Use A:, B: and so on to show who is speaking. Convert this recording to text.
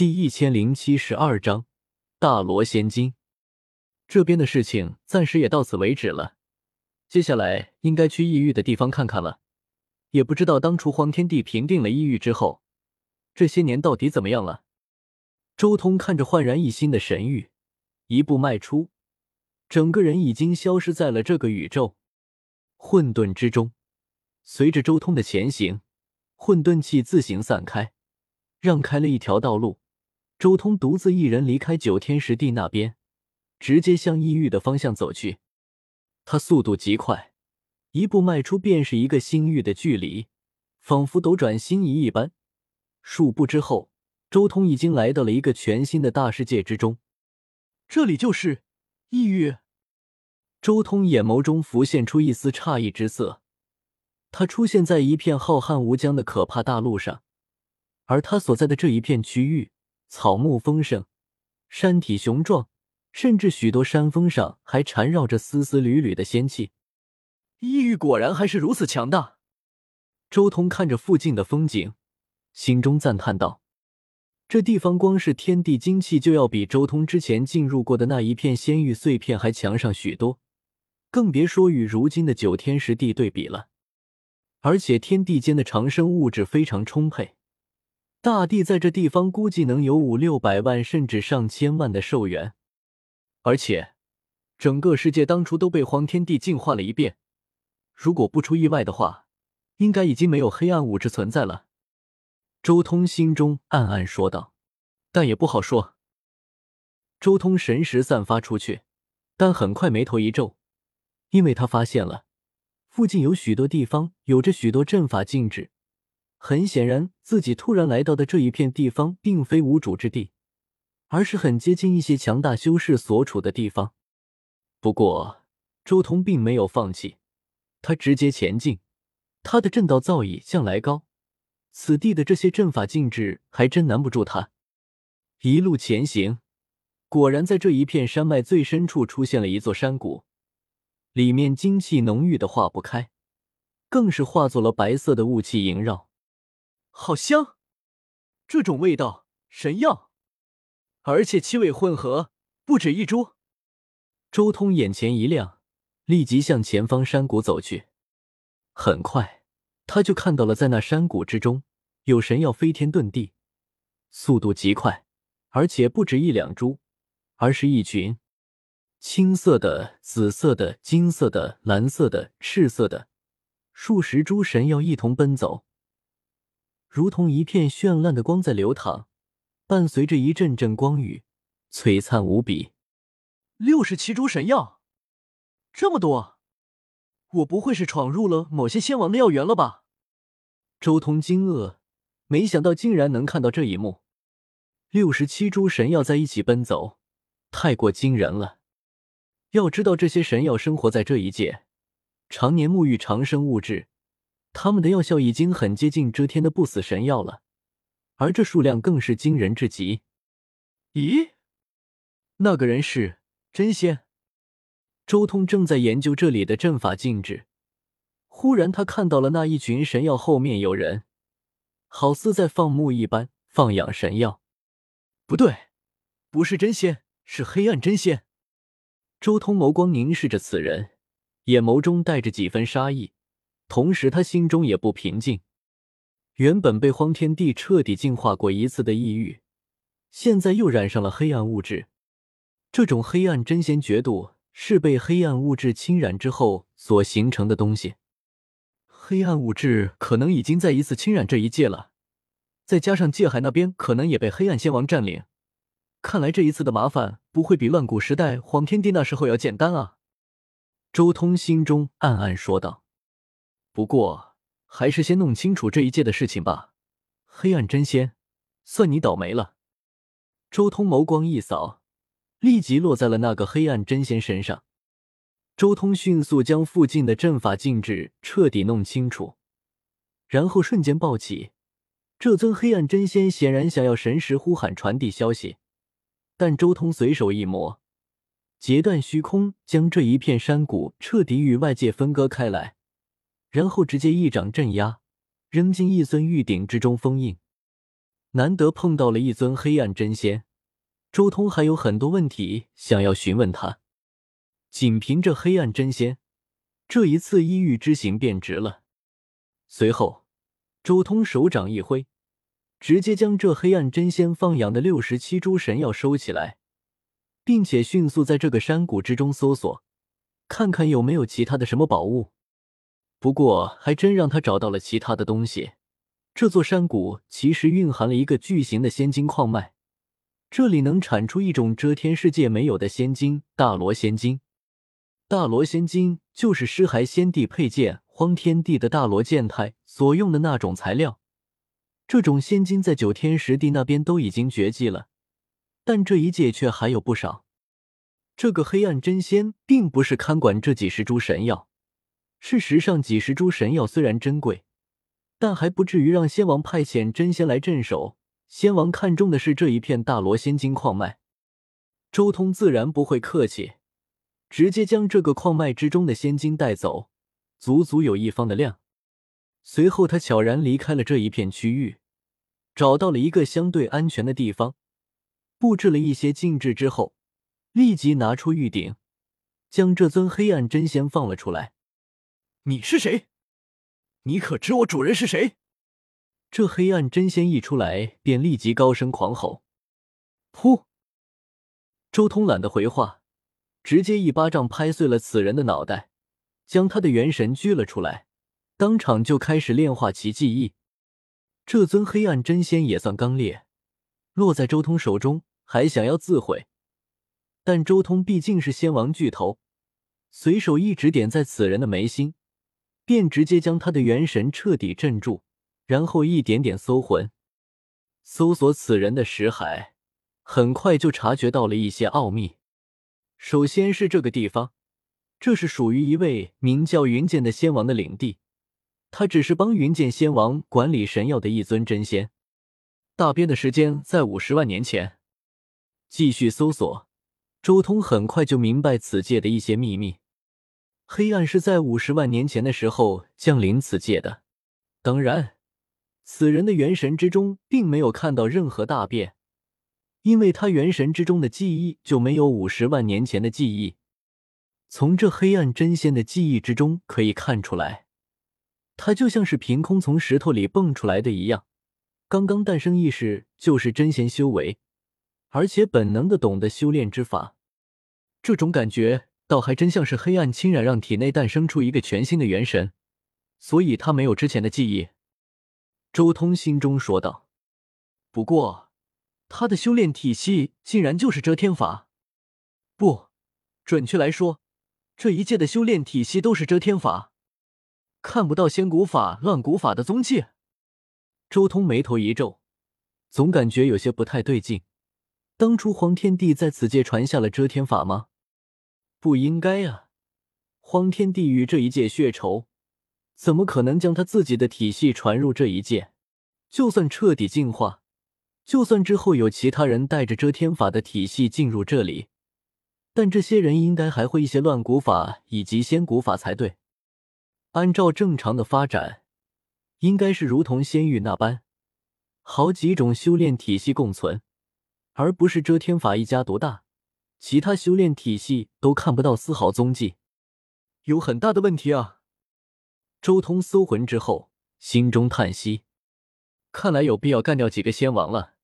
A: 第一千零七十二章大罗仙金。这边的事情暂时也到此为止了，接下来应该去异域的地方看看了。也不知道当初荒天帝平定了异域之后，这些年到底怎么样了。周通看着焕然一新的神域，一步迈出，整个人已经消失在了这个宇宙混沌之中。随着周通的前行，混沌气自行散开，让开了一条道路。周通独自一人离开九天十地那边，直接向异域的方向走去。他速度极快，一步迈出便是一个星域的距离，仿佛斗转星移一般。数步之后，周通已经来到了一个全新的大世界之中。这里就是异域。周通眼眸中浮现出一丝诧异之色。他出现在一片浩瀚无疆的可怕大陆上，而他所在的这一片区域。草木丰盛，山体雄壮，甚至许多山峰上还缠绕着丝丝缕缕的仙气。异域果然还是如此强大。周通看着附近的风景，心中赞叹道：“这地方光是天地精气就要比周通之前进入过的那一片仙域碎片还强上许多，更别说与如今的九天十地对比了。而且天地间的长生物质非常充沛。”大地在这地方估计能有五六百万甚至上千万的寿元，而且整个世界当初都被荒天帝净化了一遍，如果不出意外的话，应该已经没有黑暗物质存在了。周通心中暗暗说道，但也不好说。周通神识散发出去，但很快眉头一皱，因为他发现了附近有许多地方有着许多阵法禁制。很显然，自己突然来到的这一片地方并非无主之地，而是很接近一些强大修士所处的地方。不过，周通并没有放弃，他直接前进。他的阵道造诣向来高，此地的这些阵法禁制还真难不住他。一路前行，果然在这一片山脉最深处出现了一座山谷，里面精气浓郁的化不开，更是化作了白色的雾气萦绕。好香，这种味道神药，而且气味混合，不止一株。周通眼前一亮，立即向前方山谷走去。很快，他就看到了在那山谷之中有神药飞天遁地，速度极快，而且不止一两株，而是一群，青色的、紫色的、金色的、蓝色的、赤色的，数十株神药一同奔走。如同一片绚烂的光在流淌，伴随着一阵阵光雨，璀璨无比。六十七株神药，这么多，我不会是闯入了某些仙王的药园了吧？周通惊愕，没想到竟然能看到这一幕。六十七株神药在一起奔走，太过惊人了。要知道，这些神药生活在这一界，常年沐浴长生物质。他们的药效已经很接近遮天的不死神药了，而这数量更是惊人至极。咦，那个人是真仙？周通正在研究这里的阵法禁制，忽然他看到了那一群神药后面有人，好似在放牧一般放养神药。不对，不是真仙，是黑暗真仙。周通眸光凝视着此人，眼眸中带着几分杀意。同时，他心中也不平静。原本被荒天帝彻底净化过一次的异域，现在又染上了黑暗物质。这种黑暗真仙绝度，是被黑暗物质侵染之后所形成的东西。黑暗物质可能已经再一次侵染这一界了，再加上界海那边可能也被黑暗仙王占领，看来这一次的麻烦不会比乱古时代荒天帝那时候要简单啊！周通心中暗暗说道。不过，还是先弄清楚这一届的事情吧。黑暗真仙，算你倒霉了。周通眸光一扫，立即落在了那个黑暗真仙身上。周通迅速将附近的阵法禁制彻底弄清楚，然后瞬间暴起。这尊黑暗真仙显然想要神识呼喊传递消息，但周通随手一抹，截断虚空，将这一片山谷彻底与外界分割开来。然后直接一掌镇压，扔进一尊玉鼎之中封印。难得碰到了一尊黑暗真仙，周通还有很多问题想要询问他。仅凭着黑暗真仙，这一次异域之行便值了。随后，周通手掌一挥，直接将这黑暗真仙放养的六十七株神药收起来，并且迅速在这个山谷之中搜索，看看有没有其他的什么宝物。不过，还真让他找到了其他的东西。这座山谷其实蕴含了一个巨型的仙金矿脉，这里能产出一种遮天世界没有的仙金——大罗仙金。大罗仙金就是尸骸仙帝佩剑荒天帝的大罗剑太所用的那种材料。这种仙金在九天十地那边都已经绝迹了，但这一界却还有不少。这个黑暗真仙并不是看管这几十株神药，事实上，几十株神药虽然珍贵，但还不至于让仙王派遣真仙来镇守。仙王看中的是这一片大罗仙金矿脉，周通自然不会客气。直接将这个矿脉之中的仙金带走，足足有一方的量。随后，他悄然离开了这一片区域，找到了一个相对安全的地方，布置了一些禁制之后，立即拿出玉鼎，将这尊黑暗真仙放了出来。
B: 你是谁？你可知我主人是谁？
A: 这黑暗真仙一出来，便立即高声狂吼。噗！周通懒得回话。直接一巴掌拍碎了此人的脑袋，将他的元神拘了出来，当场就开始炼化其记忆。这尊黑暗真仙也算刚烈，落在周通手中还想要自毁，但周通毕竟是仙王巨头，随手一指点在此人的眉心，便直接将他的元神彻底镇住，然后一点点搜魂，搜索此人的识海，很快就察觉到了一些奥秘。首先是这个地方，这是属于一位名叫云剑的仙王的领地，他只是帮云剑仙王管理神药的一尊真仙。大编的时间在五十万年前。继续搜索，周通很快就明白此界的一些秘密。黑暗是在五十万年前的时候降临此界的，当然，此人的元神之中并没有看到任何大变。因为他元神之中的记忆就没有五十万年前的记忆，从这黑暗真仙的记忆之中可以看出来，他就像是凭空从石头里蹦出来的一样，刚刚诞生意识就是真仙修为，而且本能的懂得修炼之法，这种感觉倒还真像是黑暗侵染让体内诞生出一个全新的元神，所以他没有之前的记忆。周通心中说道。不过。他的修炼体系竟然就是遮天法，不，准确来说，这一届的修炼体系都是遮天法，看不到仙古法、乱古法的踪迹。周通眉头一皱，总感觉有些不太对劲。当初黄天帝在此界传下了遮天法吗？不应该啊！荒天地狱这一届血仇，怎么可能将他自己的体系传入这一界？就算彻底净化。就算之后有其他人带着遮天法的体系进入这里，但这些人应该还会一些乱古法以及仙古法才对。按照正常的发展，应该是如同仙域那般，好几种修炼体系共存，而不是遮天法一家独大，其他修炼体系都看不到丝毫踪迹，有很大的问题啊！周通搜魂之后，心中叹息，看来有必要干掉几个仙王了。